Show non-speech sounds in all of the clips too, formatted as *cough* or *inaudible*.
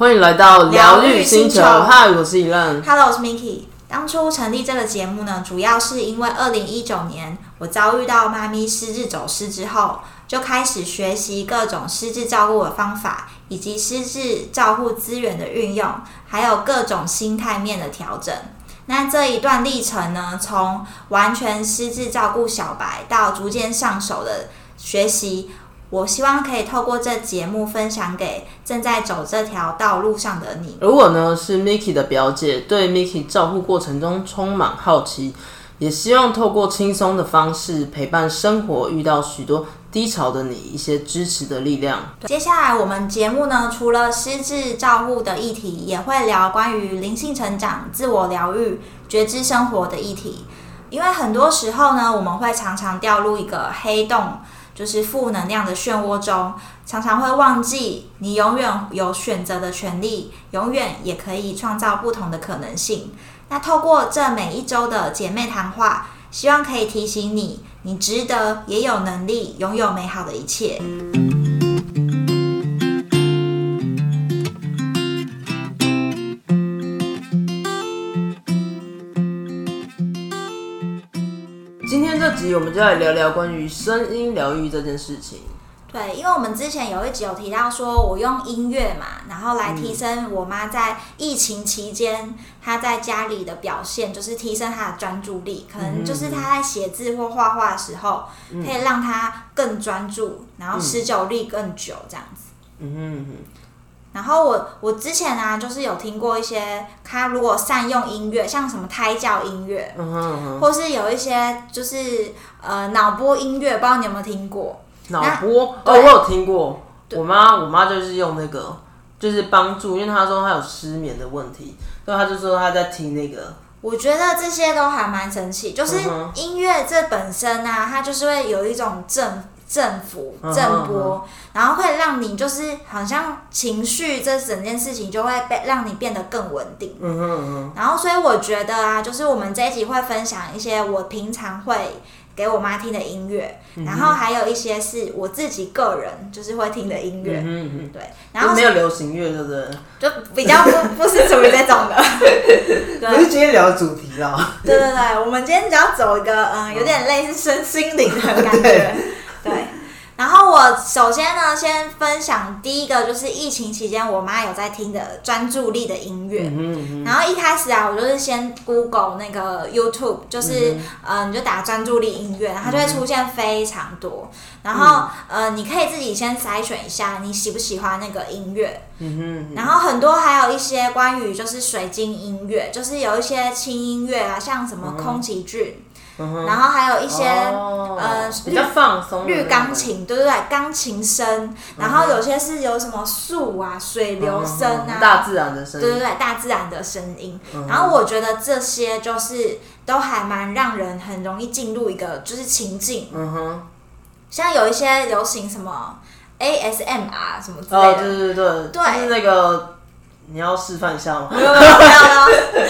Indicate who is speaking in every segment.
Speaker 1: 欢迎来到疗愈星球，嗨，我是 Elan。
Speaker 2: Hello，我是 Miki。当初成立这个节目呢，主要是因为二零一九年我遭遇到妈咪失智走失之后，就开始学习各种失智照顾的方法，以及失智照护资源的运用，还有各种心态面的调整。那这一段历程呢，从完全失智照顾小白到逐渐上手的学习，我希望可以透过这节目分享给正在走这条道路上的你。
Speaker 1: 而我呢是 Miki 的表姐，对 Miki 照顾过程中充满好奇，也希望透过轻松的方式陪伴生活遇到许多低潮的你一些支持的力量。
Speaker 2: 接下来我们节目呢，除了失智照护的议题，也会聊关于灵性成长、自我疗愈、觉知生活的议题。因为很多时候呢，我们会常常掉入一个黑洞，就是负能量的漩涡中，常常会忘记你永远有选择的权利，永远也可以创造不同的可能性。那透过这每一周的姐妹谈话，希望可以提醒你，你值得，也有能力拥有美好的一切。
Speaker 1: 我们就来聊聊关于声音疗愈这件事情。
Speaker 2: 对，因为我们之前有一集有提到说，我用音乐嘛，然后来提升我妈在疫情期间她在家里的表现，就是提升她的专注力，可能就是她在写字或画画的时候，可以让她更专注，然后持久力更久这样子。
Speaker 1: 嗯哼嗯
Speaker 2: 然后我我之前啊，就是有听过一些，他如果善用音乐，像什么胎教音乐，
Speaker 1: 嗯哼嗯哼，
Speaker 2: 或是有一些就是呃脑波音乐，不知道你有没有听过？
Speaker 1: 脑波哦，我有听过。我妈我妈就是用那个，就是帮助，因为她说她有失眠的问题，所以她就说她在听那个。
Speaker 2: 我觉得这些都还蛮神奇，就是音乐这本身啊，它就是会有一种振振幅、
Speaker 1: 嗯哼
Speaker 2: 振波，然后会让你就是好像情绪这整件事情就会被让你变得更稳定。
Speaker 1: 嗯哼嗯，
Speaker 2: 然后，所以我觉得啊，就是我们这一集会分享一些我平常会给我妈听的音乐，
Speaker 1: 嗯
Speaker 2: 然后还有一些是我自己个人就是会听的音乐，
Speaker 1: 嗯嗯。
Speaker 2: 对，然后
Speaker 1: 就没有流行乐，对不对？
Speaker 2: 就比较不 *laughs* 不是属于这种的，*laughs* 对。
Speaker 3: 不是今天聊的主题啦，
Speaker 2: 对对对，我们今天只要走一个嗯，有点类似身心灵的感觉。*laughs*
Speaker 3: 对
Speaker 2: 对。然后我首先呢，先分享第一个就是疫情期间我妈有在听的专注力的音乐。
Speaker 1: 嗯嗯
Speaker 2: 然后一开始啊，我就是先 Google 那个 YouTube，就是嗯、呃你就打专注力音乐，然后它就会出现非常多。然后、呃，你可以自己先筛选一下你喜不喜欢那个音乐。然后很多还有一些关于就是水晶音乐，就是有一些轻音乐啊，像什么空崎骏，
Speaker 1: 嗯，
Speaker 2: 然后还有一些、
Speaker 1: 哦。
Speaker 2: 呃
Speaker 1: 比较放松
Speaker 2: 绿钢，琴，对对对，钢琴声，然后有些是有什么树啊、水流声啊，
Speaker 1: 嗯大自然的声音，
Speaker 2: 对对对，大自然的声音。
Speaker 1: 嗯
Speaker 2: 然后我觉得这些就是都还蛮让人很容易进入一个就是情境，
Speaker 1: 嗯哼，
Speaker 2: 像有一些流行什么 ASMR 什么之类
Speaker 1: 哦，
Speaker 2: 的，
Speaker 1: 对对对，
Speaker 2: 对
Speaker 1: 就是那个你要示范一下吗？
Speaker 2: 没有没有没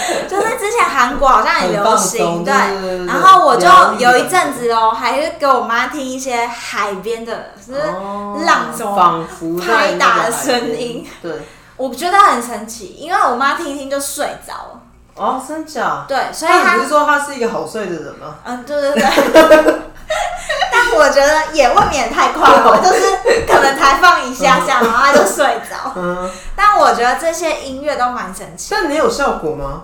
Speaker 2: *laughs* 就是之前韩国好像也流行，对。然后我就有一阵子哦，还是给我妈听一些海边的，就是
Speaker 1: 哦
Speaker 2: 浪什么
Speaker 1: 仿佛
Speaker 2: 拍打的声音，
Speaker 1: 对，
Speaker 2: 我觉得很神奇，因为我妈听一听就睡着了。
Speaker 1: 哦，真假？
Speaker 2: 对，所以她
Speaker 3: 但你不是说他是一个好睡的人吗？
Speaker 2: 嗯，对对对。*laughs* 但我觉得也未免太快了，就是可能才放一下下，然后他就睡着。
Speaker 1: 嗯，
Speaker 2: 但我觉得这些音乐都蛮神奇。
Speaker 3: 但你有效果吗？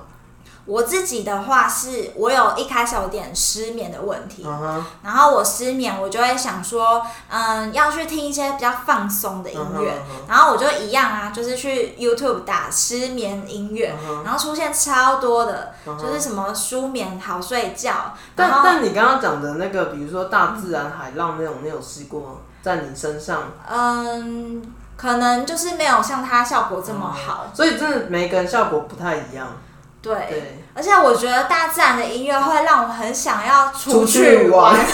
Speaker 2: 我自己的话是，我有一开始有点失眠的问题，然后我失眠，我就会想说，嗯，要去听一些比较放松的音乐，然后我就一样啊，就是去 YouTube 打失眠音乐，然后出现超多的，就是什么舒眠、好睡觉，
Speaker 1: 但但你刚刚讲的那个，比如说大自然海浪那种，你有试过吗？在你身上？
Speaker 2: 嗯，可能就是没有像它效果这么好，
Speaker 1: 所以真的每个人效果不太一样。
Speaker 2: 对。
Speaker 1: 对，
Speaker 2: 而且我觉得大自然的音乐会让我很想要出
Speaker 3: 出
Speaker 2: 去玩 *laughs*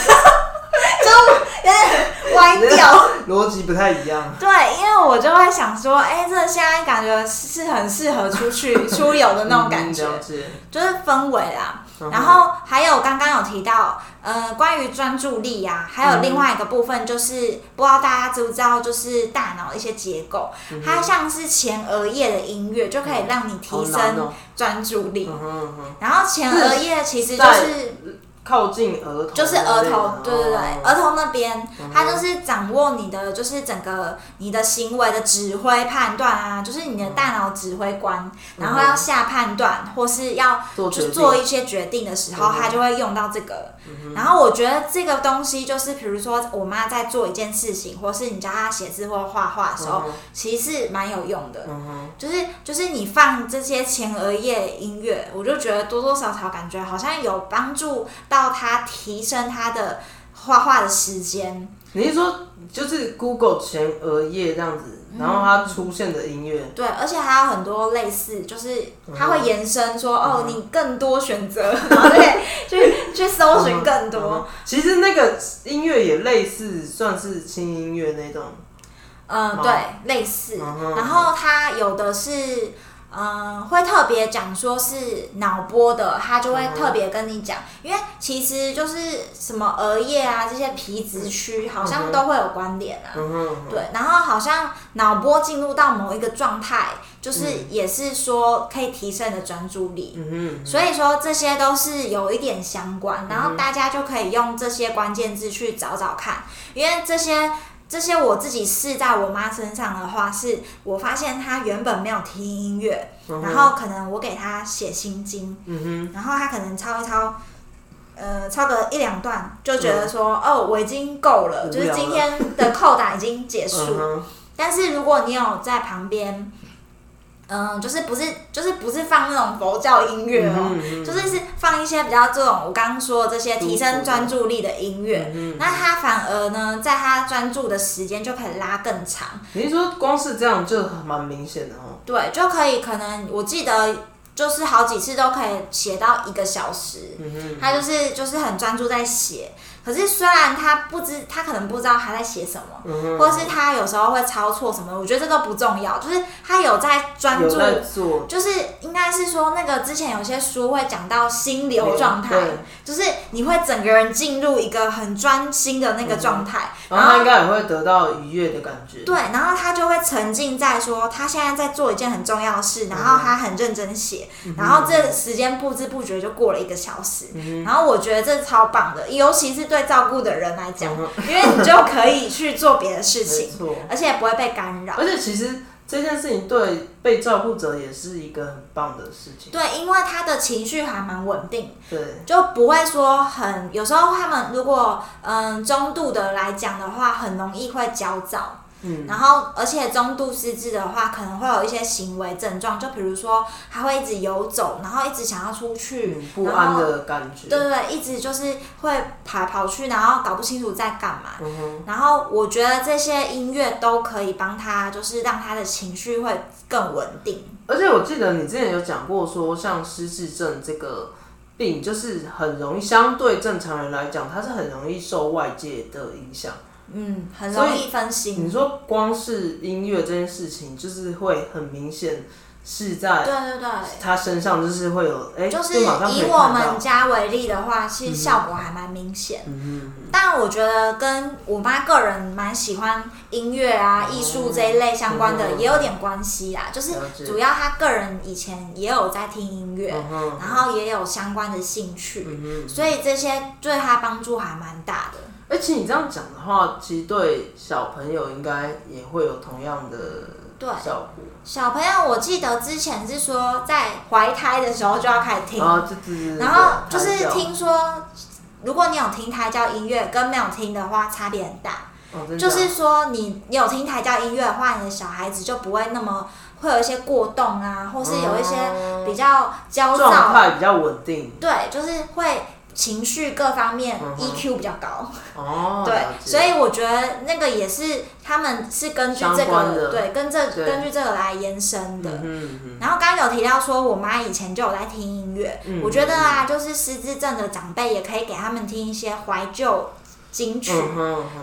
Speaker 3: 就有点，
Speaker 2: 歪掉。*laughs*
Speaker 3: 逻辑不太一样。
Speaker 2: 对，因为我就会想说，哎、这现在感觉是很适合出去 *laughs* 出游的那种感觉，
Speaker 3: 嗯。
Speaker 2: 就是氛围啦。
Speaker 3: 嗯
Speaker 2: 然后还有刚刚有提到，呃，关于专注力啊，还有另外一个部分就是，不知道大家知不知道，就是大脑一些结构，
Speaker 3: 嗯
Speaker 2: 它像是前额叶的音乐，就可以让你提升
Speaker 1: 哦。
Speaker 2: 专注力。然后前额叶其实就
Speaker 1: 在
Speaker 2: 是
Speaker 1: 靠近额头，
Speaker 2: 就是额头，对对对，额
Speaker 1: 哦
Speaker 2: 头那边，它就是掌握你的，就是整个你的行为的指挥判断啊，就是你的大脑指挥官，然后要下判断或是要就
Speaker 1: 做
Speaker 2: 一些决定的时候，
Speaker 1: 嗯
Speaker 2: 它就会用到这个。然后我觉得这个东西就是，比如说我妈在做一件事情，或是你教她写字或画画的时候，
Speaker 1: 嗯
Speaker 2: 其实蛮有用的。
Speaker 1: 嗯，
Speaker 2: 就是就是你放这些前额叶音乐，我就觉得多多少少感觉好像有帮助到他提升他的画画的时间。
Speaker 1: 你是说就是 Google 前额叶这样子，然后它出现的音乐，
Speaker 2: 对，而且还有很多类似，就是它会延伸说，
Speaker 1: 嗯
Speaker 2: 哦，你更多选择，然 *laughs* 后对，去去搜寻更
Speaker 1: 嗯
Speaker 2: 多
Speaker 1: 哼。其实那个音乐也类似，算是轻音乐那种。
Speaker 2: 嗯，
Speaker 1: 吗
Speaker 2: 对，类似。
Speaker 1: 嗯
Speaker 2: 然后它有的是，嗯，会特别讲说是脑波的，他就会特别跟你讲，因为其实就是什么额叶啊这些皮质区好像都会有关联啊。对，然后好像脑波进入到某一个状态，就是也是说可以提升你的专注力。所以说这些都是有一点相关，然后大家就可以用这些关键字去找找看，因为这些这些我自己试在我妈身上的话，是我发现她原本没有听音乐，
Speaker 1: 嗯
Speaker 2: 然后可能我给她写心经，
Speaker 1: 嗯
Speaker 2: 然后她可能抄一抄。呃，抄个一两段就觉得说，哦，我已经够了，就是今天的扣打已经结，束。
Speaker 1: 嗯，
Speaker 2: 但是如果你有在旁边，嗯、就是不是就是不是放那种佛教音乐哦，
Speaker 1: 嗯哼嗯
Speaker 2: 就是是放一些比较这种我刚刚说的这些提升专注力的音乐，那他反而呢，在他专注的时间就可以拉更长，
Speaker 1: 你是说光是这样就蛮明显的哦？
Speaker 2: 对，就可以可能我记得就是好几次都可以写到一个小时，他就是就是很专注在写，可是虽然他不知他可能不知道他在写什么。或是他有时候会抄错什么，我觉得这都不重要，就是他有在专注，
Speaker 1: 做，
Speaker 2: 就是应该是说那个之前有些书会讲到心流状态，就是你会整个人进入一个很专心的那个状态，
Speaker 1: 然后他应该也会得到愉悦的感觉。
Speaker 2: 对，然后他就会沉浸在说他现在在做一件很重要的事，然后他很认真写，然后这时间不知不觉就过了一个小时，然后我觉得这超棒的，尤其是对照顾的人来讲，因为你就可以去做别的事情，而且也不会被干扰。
Speaker 1: 而且其实这件事情对被照顾者也是一个很棒的事情。
Speaker 2: 对，因为他的情绪还蛮稳定，
Speaker 1: 对，
Speaker 2: 就不会说很有时候他们如果嗯中度的来讲的话，很容易会焦躁。
Speaker 1: 嗯，
Speaker 2: 然后，而且中度失智的话，可能会有一些行为症状，就比如说他会一直游走，然后一直想要出去，
Speaker 1: 嗯不安的感觉。
Speaker 2: 对对对，一直就是会跑来跑去，然后搞不清楚在干嘛。
Speaker 1: 嗯哼，
Speaker 2: 然后我觉得这些音乐都可以帮他，就是让他的情绪会更稳定。
Speaker 1: 而且我记得你之前有讲过说，像失智症这个病，就是很容易相对正常人来讲，它是很容易受外界的影响。
Speaker 2: 嗯，很容易分心。
Speaker 1: 你说光是音乐这件事情，就是会很明显是在
Speaker 2: 对对对。
Speaker 1: 他身上，就是会有哎，
Speaker 2: 就是以我们。家为例的话，其实效果还蛮明显。
Speaker 1: 嗯
Speaker 2: 但我觉得跟我妈个人蛮喜欢音乐啊、艺术这一类相关的
Speaker 1: 嗯
Speaker 2: 也有点关系啦。就是主要她个人以前也有在听音乐，然后也有相关的兴趣。所以这些对她帮助还蛮大的。
Speaker 1: 而且你这样讲的话，其实对小朋友应该也会有同样的
Speaker 2: 对。
Speaker 1: 效果。
Speaker 2: 小朋友，我记得之前是说在怀胎的时候就要开始听，
Speaker 1: 啊，这只
Speaker 2: 然后就是，听说，如果你有听胎教音乐跟没有听的话，差别很大。
Speaker 1: 哦、真的
Speaker 2: 就是说你，你有听胎教音乐的话，你的小孩子就不会那么会有一些过动啊，或是有一些比较焦
Speaker 1: 状
Speaker 2: 躁，
Speaker 1: 态比较稳定。
Speaker 2: 对，就是会情绪各方面 EQ 比较高。
Speaker 1: 哦。
Speaker 2: 对所以我觉得那个也是他们是根据这个对，跟这根据这个来延伸的。
Speaker 1: 嗯嗯
Speaker 2: 然后刚刚有提到说，我妈以前就有在听音乐，
Speaker 1: 嗯
Speaker 2: 我觉得啊，就是失智症的长辈也可以给他们听一些怀旧金曲，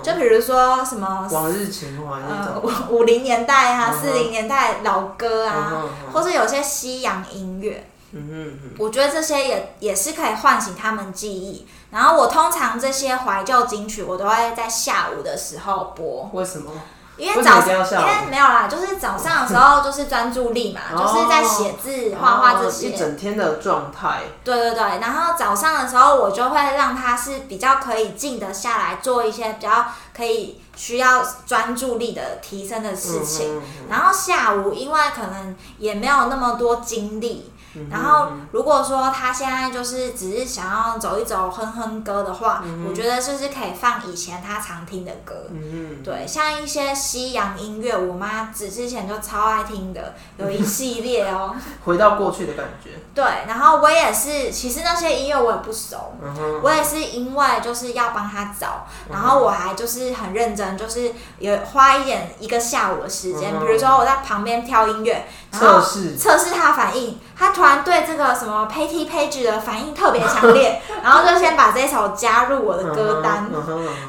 Speaker 2: 就比如说什么
Speaker 1: 往日情怀那
Speaker 2: 呃
Speaker 1: 种，
Speaker 2: 五五零年代啊、四零年代老歌
Speaker 1: 嗯
Speaker 2: 啊，
Speaker 1: 嗯
Speaker 2: 或是有些西洋音乐，
Speaker 1: 嗯哼嗯
Speaker 2: 我觉得这些也也是可以唤醒他们记忆。然后我通常这些怀旧金曲，我都会在下午的时候播，
Speaker 1: 为什么？
Speaker 2: 因为
Speaker 1: 为什么
Speaker 2: 早因
Speaker 1: 一定要下午
Speaker 2: 为没有啦，就是早上的时候就是专注力嘛，*laughs* 就是在写字、画画这
Speaker 1: 哦
Speaker 2: 些。
Speaker 1: 一整天的状态，
Speaker 2: 对对对，然后早上的时候我就会让他是比较可以静得下来，做一些比较可以需要专注力的提升的事情。然后下午因为可能也没有那么多精力，
Speaker 1: 嗯
Speaker 2: 然后如果说他现在就是只是想要走一走哼哼歌的话，我觉得就是可以放以前他常听的歌。
Speaker 1: 嗯
Speaker 2: 对，像一些西洋音乐，我妈之之前就超爱听的，有一系列哦。
Speaker 1: 哼，*laughs* 回到过去的感觉，
Speaker 2: 对，然后我也是，其实那些音乐我也不熟，
Speaker 1: 嗯，
Speaker 2: 我也是因为就是要帮他找，然后我还就是很认真，就是有花一点一个下午的时间，
Speaker 1: 嗯
Speaker 2: 比如说我在旁边挑音乐，然后
Speaker 1: 测试，
Speaker 2: 测试他反应，他突然对这个什么 Patty Page 的反应特别强烈，*laughs* 然后就先把这首加入我的歌单。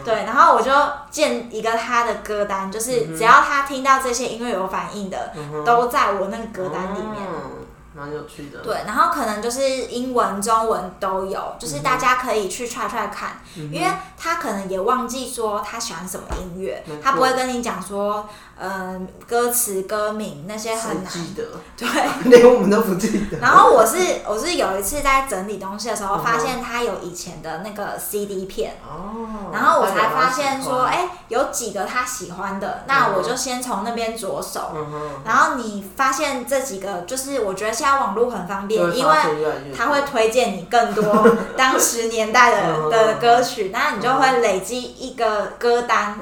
Speaker 2: 对，然后我就建一个他的歌单，就是只要他听到这些音乐有反应的，都在我那个歌单里面。
Speaker 1: 嗯蛮有趣的，
Speaker 2: 对，然后可能就是英文、中文都有，就是大家可以去 try try 看，
Speaker 1: 嗯
Speaker 2: 因为他可能也忘记说他喜欢什么音乐，他不会跟你讲说，嗯、歌词、歌名那些很难。
Speaker 1: 记得？
Speaker 2: 对，*laughs*
Speaker 1: 连我们都不记得。
Speaker 2: 然后我是我是有一次在整理东西的时候，发现他有以前的那个 CD 片。
Speaker 1: 哦，
Speaker 2: 然后我才发现说，
Speaker 1: 哎，
Speaker 2: 哎、有几个他喜欢的，那我就先从那边着手。
Speaker 1: 嗯，
Speaker 2: 然后你发现这几个，就是我觉得现在网络很方便，因为
Speaker 1: 越来越多。
Speaker 2: 它会推荐你更多 *laughs* 当时年代的
Speaker 1: 嗯
Speaker 2: 的歌曲，那你就会累积一个歌单。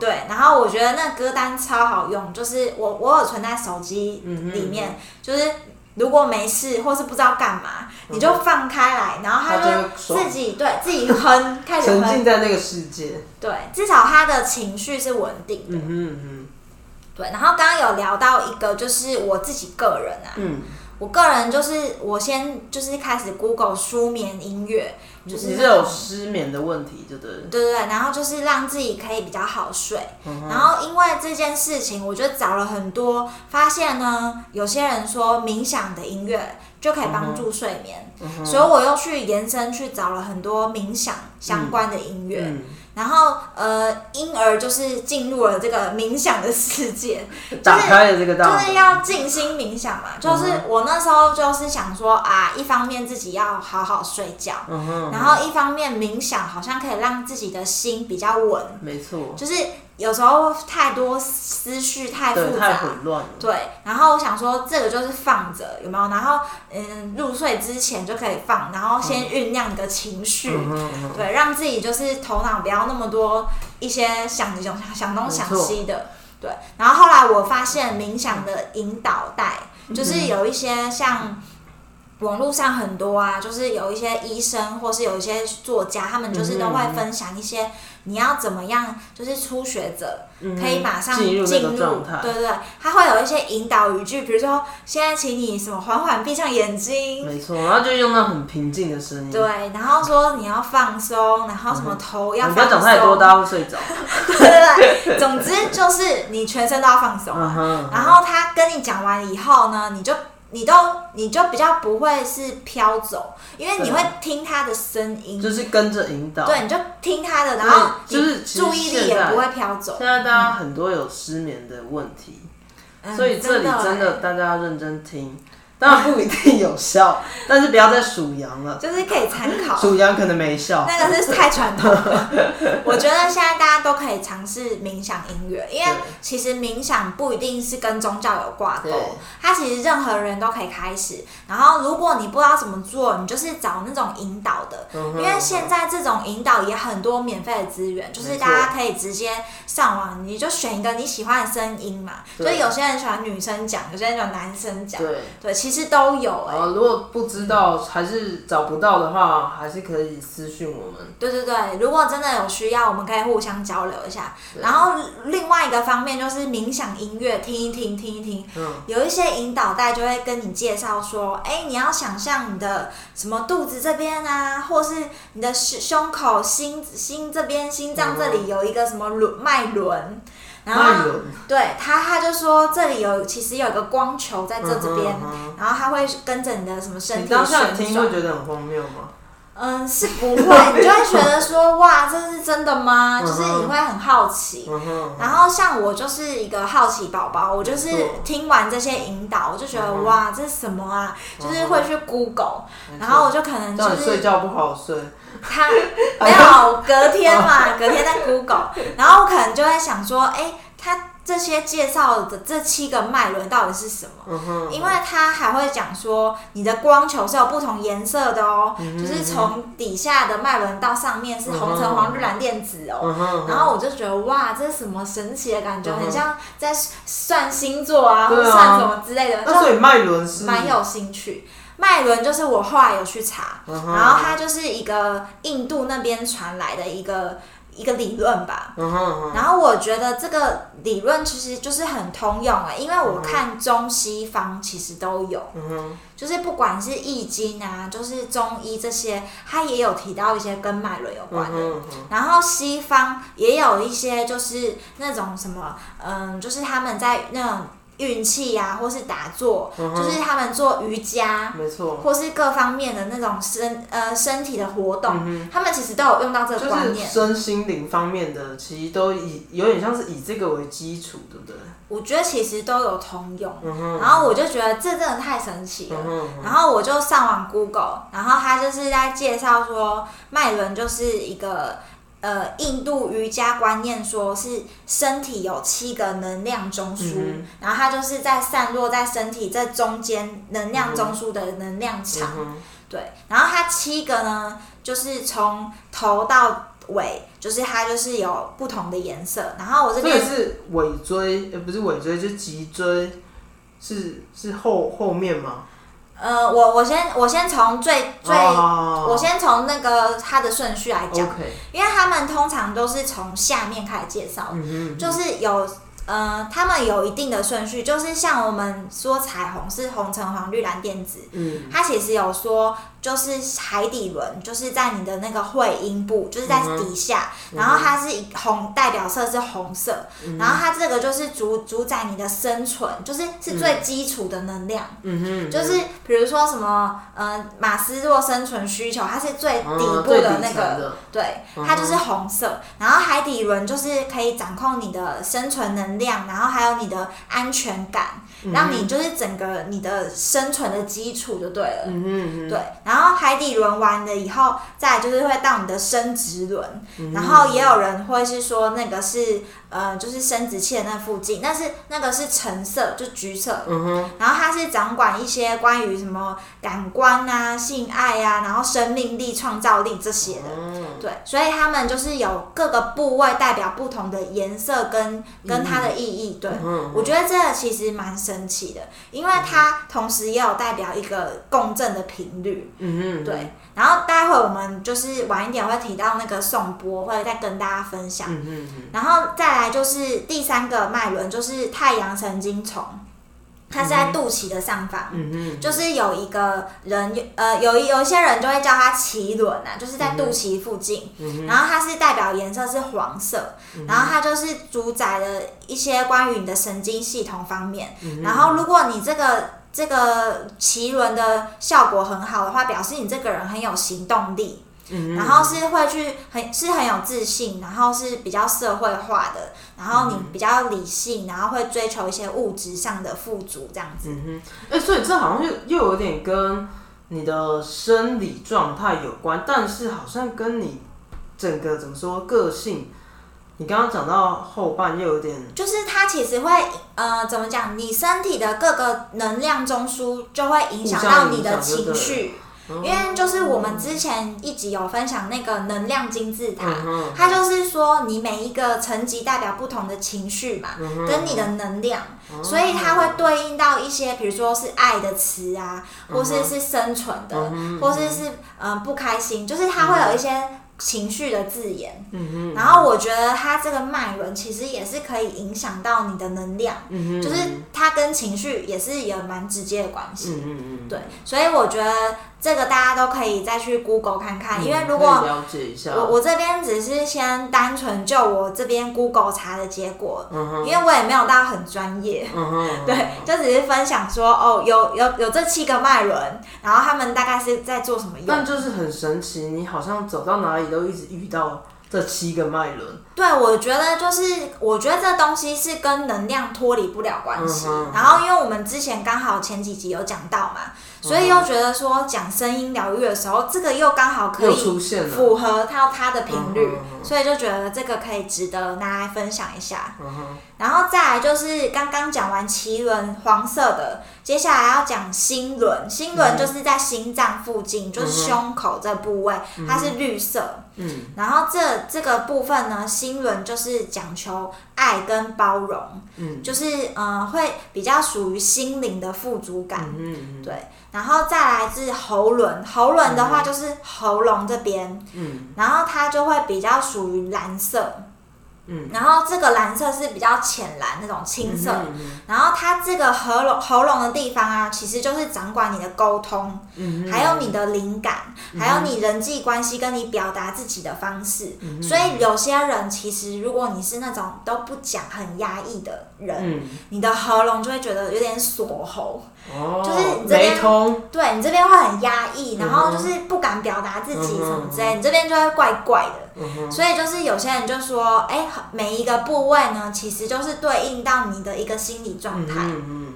Speaker 2: 对，然后我觉得那歌单超好用，就是我我有存在手机里面，就是如果没事或是不知道干嘛，你就放开来，然后它
Speaker 1: 它就
Speaker 2: 自己对自己哼，开始
Speaker 1: 沉
Speaker 2: 哼
Speaker 1: 浸在那个世界。
Speaker 2: 对，至少他的情绪是稳定的。
Speaker 1: 嗯哼嗯
Speaker 2: 对，然后刚刚有聊到一个，就是我自己个人啊，
Speaker 1: 嗯，
Speaker 2: 我个人就是我先就是开始 Google 舒眠音乐，就是
Speaker 1: 你是有失眠的问题，对不对？
Speaker 2: 对对对，然后就是让自己可以比较好睡。
Speaker 1: 嗯
Speaker 2: 然后因为这件事情，我就找了很多，发现呢，有些人说冥想的音乐就可以帮助睡眠，
Speaker 1: 嗯
Speaker 2: 所以我又去延伸去找了很多冥想相关的音乐。
Speaker 1: 嗯，
Speaker 2: 然后呃，因而就是进入了这个冥想的世界，*laughs*
Speaker 1: 打开了这个道，
Speaker 2: 就是要静心冥想嘛。就是
Speaker 1: 嗯
Speaker 2: 我那时候就是想说啊，一方面自己要好好睡觉，
Speaker 1: 嗯哼，
Speaker 2: 然后一方面冥想好像可以让自己的心比较稳，
Speaker 1: 没错，
Speaker 2: 就是有时候太多思绪太复
Speaker 1: 杂，太
Speaker 2: 杂。
Speaker 1: 混乱了。
Speaker 2: 对，然后我想说这个就是放着有没有？然后嗯，入睡之前就可以放，然后先酝酿你的情绪，对，让自己就是头脑不要那么多一些想想想东想西的，对。然后后来我发现冥想的引导带，就是有一些像网络上很多啊，就是有一些医生或是有一些作家，他们就是都会分享一些你要怎么样，就是初学者
Speaker 1: 嗯
Speaker 2: 可以马上
Speaker 1: 进入
Speaker 2: 对对对，他会有一些引导语句，比如说现在请你什么缓缓闭上眼睛，
Speaker 1: 没错，然后就用那很平静的声音，
Speaker 2: 对，然后说你要放松，然后什么头要
Speaker 1: 你不要讲太多，大家会睡着。*laughs*
Speaker 2: 对对对，总之就是你全身都要放松。然后他跟你讲完以后呢，你就你都你就比较不会是飘走，因为你会听他的声音，
Speaker 1: 就是跟着引导。
Speaker 2: 对，你就听他的，然后
Speaker 1: 就是
Speaker 2: 注意力也不会飘走
Speaker 1: 现。在大家很多有失眠的问题，
Speaker 2: 嗯
Speaker 1: 所以这里真的
Speaker 2: 欸
Speaker 1: 大家要认真听。当然不一定有效，*laughs* 但是不要再数羊了，
Speaker 2: 就是可以参考。
Speaker 1: 数羊可能没效。
Speaker 2: 那个是太传统了。*laughs* 我觉得现在大家都可以尝试冥想音乐，因为其实冥想不一定是跟宗教有挂钩
Speaker 1: 对，
Speaker 2: 它其实任何人都可以开始。然后如果你不知道怎么做，你就是找那种引导的，
Speaker 1: 嗯
Speaker 2: 因为现在这种引导也很多免费的资源，就是大家可以直接上网，你就选一个你喜欢的声音嘛。所以有些人喜欢女生讲，有些人喜欢男生讲。
Speaker 1: 对，
Speaker 2: 对，其其实都有哎、
Speaker 1: 呃，如果不知道还是找不到的话，还是可以私讯我们。
Speaker 2: 对对对，如果真的有需要，我们可以互相交流一下。然后另外一个方面就是冥想音乐，听一听，听一听。
Speaker 1: 嗯，
Speaker 2: 有一些引导带就会跟你介绍说，哎，你要想象你的什么肚子这边啊，或是你的胸胸口、心心这边、心脏这里有一个什么轮脉轮。然后对他，他就说这里有其实有一个光球在这这边，
Speaker 1: 嗯哼
Speaker 2: 然后他会跟着你的什么身体
Speaker 1: 你当下
Speaker 2: 旋转
Speaker 1: 听会。觉得很荒谬吗？
Speaker 2: 嗯，是不会，*laughs* 你就会觉得说，哇，这是真的吗？就是你会很好奇。然后像我就是一个好奇宝宝，我就是听完这些引导，我就觉得、
Speaker 1: 嗯
Speaker 2: 哇，这是什么啊？就是会去 Google，、然后我就可能就是
Speaker 1: 睡觉不好睡。
Speaker 2: 他 *laughs* 没有隔天嘛，隔天在 Google，然后我可能就会想说，哎，他这些介绍的这七个脉轮到底是什么？
Speaker 1: 嗯，
Speaker 2: 因为他还会讲说，你的光球是有不同颜色的哦，
Speaker 1: 嗯
Speaker 2: 就是从底下的脉轮到上面是红橙黄绿蓝靛紫哦。
Speaker 1: 嗯，
Speaker 2: 然后我就觉得哇，这是什么神奇的感觉，很像在算星座啊，或者算什么之类的，
Speaker 1: 那所以脉轮是？
Speaker 2: 蛮有兴趣。脉轮就是我后来有去查，然后它就是一个印度那边传来的一个一个理论吧。
Speaker 1: 嗯哼嗯哼，
Speaker 2: 然后我觉得这个理论其实就是很通用诶，因为我看中西方其实都有，就是不管是易经啊，就是中医这些，它也有提到一些跟脉轮有
Speaker 1: 嗯
Speaker 2: 关的。
Speaker 1: 哼，
Speaker 2: 然后西方也有一些就是那种什么，嗯，就是他们在那种运气呀、或是打坐，
Speaker 1: 嗯
Speaker 2: 就是他们做瑜伽，
Speaker 1: 没错，
Speaker 2: 或是各方面的那种身呃身体的活动，
Speaker 1: 嗯
Speaker 2: 他们其实都有用到这个
Speaker 1: 就是
Speaker 2: 观念。
Speaker 1: 身心灵方面的，其实都以有点像是以这个为基础，对不对？
Speaker 2: 我觉得其实都有通用。然后我就觉得这真的太神奇了。然后我就上网 Google，然后他就是在介绍说，脉轮就是一个呃印度瑜伽观念，说是身体有七个能量中枢，
Speaker 1: 嗯
Speaker 2: 然后它就是在散落在身体这中间能量中枢的能量场。
Speaker 1: 嗯，
Speaker 2: 对，然后它七个呢，就是从头到尾，就是它就是有不同的颜色。然后我这
Speaker 1: 这
Speaker 2: 边
Speaker 1: 个是尾椎，呃，不是尾椎，就脊椎，是是后后面吗？
Speaker 2: 呃，我我先我先从最最。
Speaker 1: 哦
Speaker 2: 我先从那个它的顺序来讲。因为他们通常都是从下面开始介绍，就是有呃，他们有一定的顺序，就是像我们说彩虹是红橙黄绿蓝靛紫，
Speaker 1: 嗯。
Speaker 2: 它其实有说就是海底轮，就是在你的那个会阴部，就是在底下，然后它是红代表色是红色，然后它这个就是主主宰你的生存，就是是最基础的能量。
Speaker 1: 嗯哼，
Speaker 2: 就是比如说什么，呃，马斯洛生存需求，它是最底
Speaker 1: 嗯
Speaker 2: 部的那个，
Speaker 1: 的
Speaker 2: 对，
Speaker 1: 嗯
Speaker 2: 它就是红色。然后海底轮就是可以掌控你的生存能量，然后还有你的安全感，
Speaker 1: 嗯
Speaker 2: 让你就是整个你的生存的基础就对了。
Speaker 1: 嗯哼嗯
Speaker 2: 对，然后海底轮完了以后，再就是会到你的生殖轮，
Speaker 1: 哼，
Speaker 2: 然后也有人会是说那个是呃，就是生殖器的那附近，但是那个是橙色，就橘色，
Speaker 1: 嗯哼，
Speaker 2: 然后它是掌管一些关于什么感官啊、性爱啊，然后生命力、创造力这些的。
Speaker 1: 嗯
Speaker 2: 对，所以他们就是有各个部位代表不同的颜色跟跟它的意义。对，
Speaker 1: 嗯
Speaker 2: 我觉得这个其实蛮神奇的，因为它同时也有代表一个共振的频率。
Speaker 1: 嗯嗯，
Speaker 2: 对，然后待会我们就是晚一点会提到那个颂钵，会再跟大家分享。
Speaker 1: 嗯哼嗯
Speaker 2: 然后再来就是第三个脉轮，就是太阳神经丛，它是在肚脐的上方。
Speaker 1: 嗯嗯，
Speaker 2: 就是有一个人，呃，有一有一些人就会叫它脐轮啊，就是在肚脐附近，
Speaker 1: 嗯
Speaker 2: 然后它是代表颜色是黄色，然后它就是主宰了一些关于你的神经系统方面。
Speaker 1: 嗯
Speaker 2: 然后如果你这个这个脐轮的效果很好的话，表示你这个人很有行动力，
Speaker 1: 嗯。
Speaker 2: 然后是会去很是很有自信，然后是比较社会化的，然后你比较理性，然后会追求一些物质上的富足这样子。
Speaker 1: 嗯哼，哎、所以这好像又又有点跟你的生理状态有关，但是好像跟你整个怎么说个性，你刚刚讲到后半又有点，
Speaker 2: 就是它其实会呃怎么讲，你身体的各个能量中枢就会影响到你的情绪，因为就是我们之前一集有分享那个能量金字塔，它就是说你每一个层级代表不同的情绪嘛，
Speaker 1: 嗯
Speaker 2: 跟你的能量，所以它会对应到一些，比如说是爱的词啊，或是是生存的，或是是嗯、呃不开心，就是它会有一些情绪的字眼。
Speaker 1: 嗯
Speaker 2: 然后我觉得它这个脉轮其实也是可以影响到你的能量，
Speaker 1: 嗯
Speaker 2: 就是它跟情绪也是有蛮直接的关系。对，所以我觉得这个大家都可以再去 Google 看看，因为如果我我这边只是先单纯就我这边 Google 查的结果，
Speaker 1: 嗯
Speaker 2: 因为我也没有到很专业，
Speaker 1: 嗯，*laughs*
Speaker 2: 对，就只是分享说哦，有有有这七个脉轮，然后他们大概是在做什么
Speaker 1: 但？就是很神奇，你好像走到哪里都一直遇到这七个脉轮，
Speaker 2: 对，我觉得就是我觉得这东西是跟能量脱离不了关系。然后因为我们之前刚好前几集有讲到嘛，所以又觉得说讲声音疗愈的时候，这个又刚好可以符合到它的频率所以就觉得这个可以值得拿来分享一下。
Speaker 1: 嗯，
Speaker 2: 然后再来就是刚刚讲完脐轮黄色的，接下来要讲心轮。心轮就是在心脏附近，就是胸口这部位，它是绿色。
Speaker 1: 嗯
Speaker 2: 然后这这个部分呢，心轮就是讲求爱跟包容，
Speaker 1: 嗯。
Speaker 2: 就是呃会比较属于心灵的富足感。
Speaker 1: 嗯嗯
Speaker 2: 对，然后再来自喉轮，喉轮的话就是喉咙这边，
Speaker 1: 嗯。
Speaker 2: 然后它就会比较属于蓝色，
Speaker 1: 嗯，
Speaker 2: 然后这个蓝色是比较浅蓝那种青色，
Speaker 1: 嗯
Speaker 2: 然后它这个喉咙喉咙的地方啊，其实就是掌管你的沟通，
Speaker 1: 嗯
Speaker 2: 还有你的灵感，还有你人际关系跟你表达自己的方式。
Speaker 1: 嗯。
Speaker 2: 所以有些人其实如果你是那种都不讲很压抑的人，
Speaker 1: 嗯，
Speaker 2: 你的喉咙就会觉得有点锁喉，
Speaker 1: 哦，
Speaker 2: 就是你这边，对你这边会很压抑，然后就是不敢表达自己什么之类，你这边就会怪怪的。所以就是有些人就说，哎、每一个部位呢，其实就是对应到你的一个心理状态。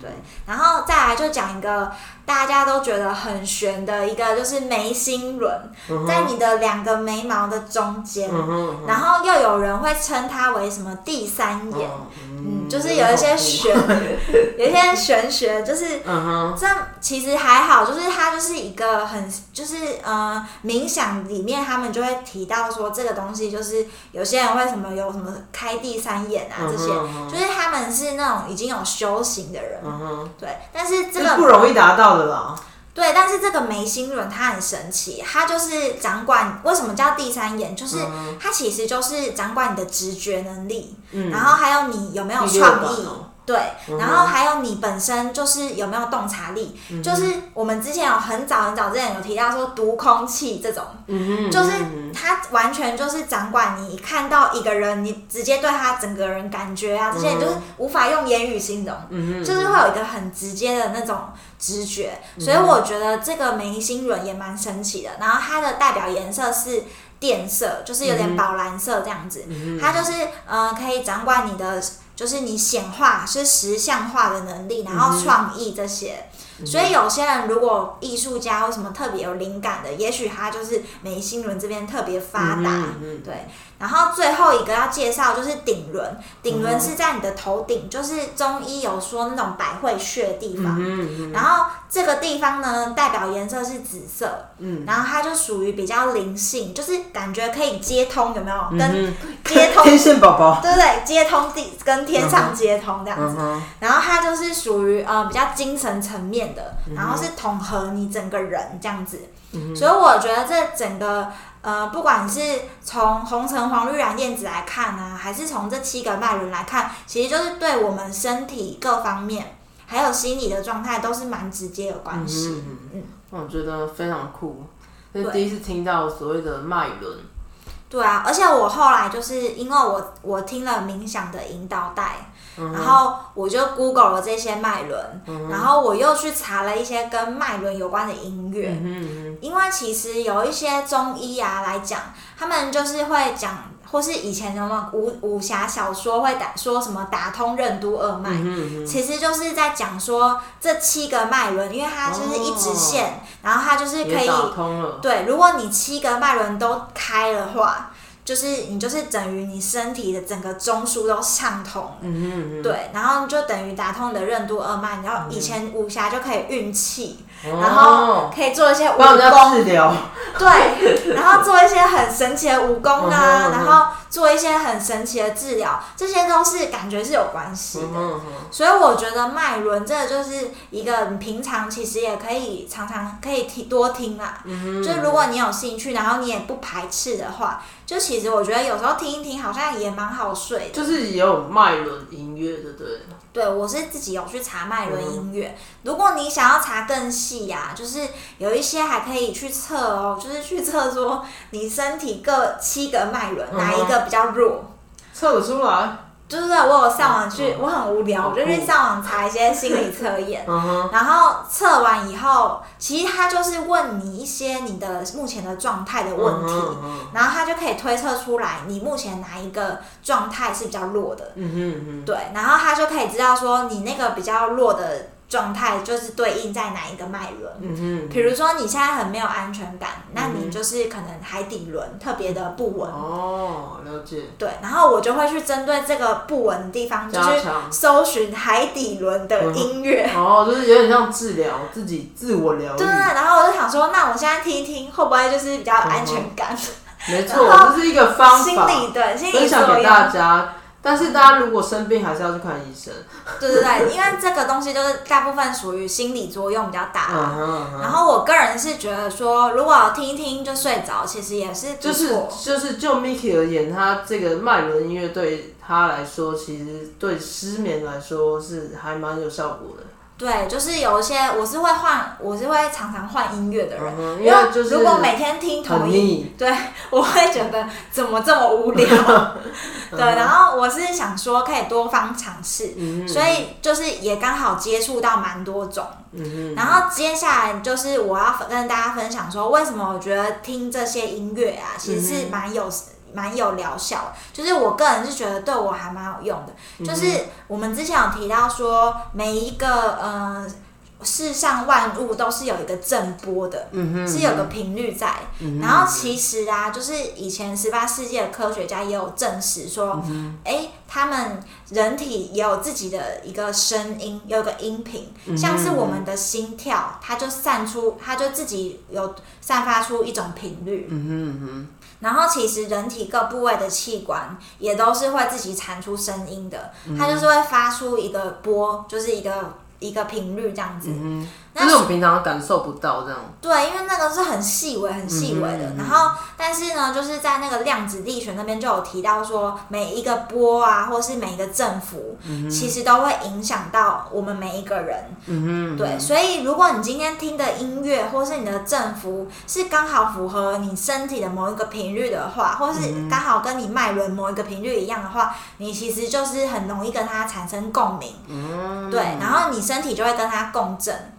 Speaker 2: 对，然后再来就讲一个大家都觉得很玄的一个，就是眉心轮，
Speaker 1: 嗯
Speaker 2: 在你的两个眉毛的中间，然后又有人会称它为什么第三眼，
Speaker 1: 嗯
Speaker 2: 嗯，就是有一些玄，有一些玄学，就是这其实还好，就是它就是一个很，就是呃，冥想里面他们就会提到说，这个东西就是有些人会什么有什么开第三眼啊这些，
Speaker 1: 嗯
Speaker 2: 就是他们是那种已经有修行的人，
Speaker 1: 嗯哼，
Speaker 2: 对。但是这
Speaker 1: 这
Speaker 2: 个
Speaker 1: 不容易达到的啦，
Speaker 2: 对，但是这个眉心轮它很神奇，它就是掌管为什么叫第三眼，就是
Speaker 1: 嗯
Speaker 2: 它其实就是掌管你的直觉能力，
Speaker 1: 嗯，
Speaker 2: 然后还有你有没有创意。对，然后还有你本身就是有没有洞察力，
Speaker 1: 嗯
Speaker 2: 就是我们之前有很早很早之前有提到说读空气这种，
Speaker 1: 嗯，
Speaker 2: 就是
Speaker 1: 嗯
Speaker 2: 它完全就是掌管你看到一个人，你直接对他整个人感觉啊，这些
Speaker 1: 嗯
Speaker 2: 就是无法用言语形容，
Speaker 1: 嗯，
Speaker 2: 就是会有一个很直接的那种直觉，所以我觉得这个眉心轮也蛮神奇的。然后它的代表颜色是靛色，就是有点宝蓝色这样子，
Speaker 1: 嗯
Speaker 2: 它就是呃可以掌管你的。就是你显化是实像化的能力，然后创意这些，所以有些人如果艺术家或什么特别有灵感的，也许他就是眉心轮这边特别发达，对。然后最后一个要介绍就是顶轮，顶轮是在你的头顶，就是中医有说那种百会穴的地方。
Speaker 1: 嗯
Speaker 2: 然后这个地方呢，代表颜色是紫色，
Speaker 1: 嗯
Speaker 2: 然后它就属于比较灵性，就是感觉可以接通，有没有？
Speaker 1: 嗯
Speaker 2: 跟，*laughs* 接通，
Speaker 1: 天线宝宝，*laughs*
Speaker 2: 对不对？接通地跟天上接通这样子。然后它就是属于呃比较精神层面的，
Speaker 1: 嗯
Speaker 2: 然后是统合你整个人这样子。所以我觉得这整个呃，不管是从红橙黄绿蓝靛紫来看啊，还是从这七个脉轮来看，其实就是对我们身体各方面，还有心理的状态都是蛮直接有关系。
Speaker 1: 嗯
Speaker 2: 嗯，
Speaker 1: 我觉得非常酷，是第一次听到所谓的脉轮，
Speaker 2: 对啊，而且我后来就是因为我我听了冥想的引导带，
Speaker 1: 嗯
Speaker 2: 然后我就 Google 了这些脉轮，然后我又去查了一些跟脉轮有关的音乐。
Speaker 1: 嗯
Speaker 2: 因为其实有一些中医啊来讲，他们就是会讲，或是以前什么武武侠小说会打说什么打通任督二脉，
Speaker 1: 嗯
Speaker 2: 其实就是在讲说这七个脉轮，因为它就是一直线，然后它就是可以
Speaker 1: 通了，
Speaker 2: 对，如果你七个脉轮都开的话，就是你就是等于你身体的整个中枢都畅通，
Speaker 1: 嗯哼嗯
Speaker 2: 对，然后就等于打通你的任督二脉，然后以前武侠就可以运气，
Speaker 1: 哼，
Speaker 2: 然后
Speaker 1: 哦
Speaker 2: 可以做一些武功，
Speaker 1: 治疗，
Speaker 2: 对，然后做一些很神奇的武功啊，然后做一些很神奇的治疗，这些都是感觉是有关系的。所以我觉得脉轮这个就是一个你平常其实也可以常常可以听多听啦。就是如果你有兴趣，然后你也不排斥的话，就其实我觉得有时候听一听好像也蛮好睡的。
Speaker 1: 就是也有脉轮音乐的，对，
Speaker 2: 对我是自己有去查脉轮音乐。如果你想要查更细呀、就是有一些还可以去测哦，就是去测说你身体各七个脉轮
Speaker 1: 嗯
Speaker 2: 哪一个比较弱。
Speaker 1: 测得出来，
Speaker 2: 就是我有上网去，
Speaker 1: 嗯
Speaker 2: 我很无聊，我就去上网查一些心理测验。然后测完以后，其实他就是问你一些你的目前的状态的问题，然后他就可以推测出来你目前哪一个状态是比较弱的，
Speaker 1: 嗯哼嗯
Speaker 2: 对，然后他就可以知道说你那个比较弱的状态就是对应在哪一个脉轮。
Speaker 1: 哼嗯
Speaker 2: 比如说你现在很没有安全感，那
Speaker 1: 嗯
Speaker 2: 你就是可能海底轮特别的不稳，
Speaker 1: 哦，了解，
Speaker 2: 对，然后我就会去针对这个不稳的地方，就是，搜寻海底轮的音乐。
Speaker 1: 哦，就是有点像治疗自己自我疗愈
Speaker 2: 对，，然后我就想说，那我现在听一听，会不会就是比较有安全感？
Speaker 1: 没错，这是一个方
Speaker 2: 心
Speaker 1: 法，
Speaker 2: 理对心理
Speaker 1: 分享给大，家。但是大家如果生病，还是要去看医生。
Speaker 2: 对对对，因为这个东西就是大部分属于心理作用比较大。
Speaker 1: 嗯哼嗯哼，
Speaker 2: 然后我个人是觉得说，如果听一听就睡着，其实也是
Speaker 1: 就是。就是就 Miki 而言，他这个脉轮音乐对他来说，其实对失眠来说是还蛮有效果的。
Speaker 2: 对，就是有一些我是会换，我是会常常换音乐的人。因为如果每天听同一，对我会觉得怎么这么无聊。对，然后我是想说可以多方尝试，
Speaker 1: 嗯，
Speaker 2: 所以就是也刚好接触到蛮多种。
Speaker 1: 嗯，
Speaker 2: 然后接下来就是我要跟大家分享说，为什么我觉得听这些音乐啊，其实是蛮有。蛮有疗效的，就是我个人是觉得对我还蛮有用的。就是我们之前有提到说，每一个呃世上万物都是有一个振波的，
Speaker 1: 嗯哼，
Speaker 2: 是有个频率在。
Speaker 1: 嗯，
Speaker 2: 然后其实啊，就是以前十八世纪的科学家也有证实说，
Speaker 1: 嗯
Speaker 2: 哎、他们人体也有自己的一个声音，有一个音频，
Speaker 1: 嗯
Speaker 2: 像是我们的心跳，它就散出，它就自己有散发出一种频率。
Speaker 1: 嗯哼嗯哼，
Speaker 2: 然后其实人体各部位的器官也都是会自己产出声音的，
Speaker 1: 嗯
Speaker 2: 它就是会发出一个波，就是一个一个频率这样子。
Speaker 1: 就是我们平常感受不到这样。
Speaker 2: 对，因为那个是很细微、很细微的。
Speaker 1: 嗯嗯嗯
Speaker 2: 然后，但是呢，就是在那个量子力学那边就有提到说，每一个波啊，或是每一个振幅，其实都会影响到我们每一个人。
Speaker 1: 嗯哼，
Speaker 2: 对，所以如果你今天听的音乐或是你的振幅是刚好符合你身体的某一个频率的话，或是刚好跟你脉轮某一个频率一样的话，你其实就是很容易跟它产生共鸣。
Speaker 1: 嗯，
Speaker 2: 对，然后你身体就会跟它共振。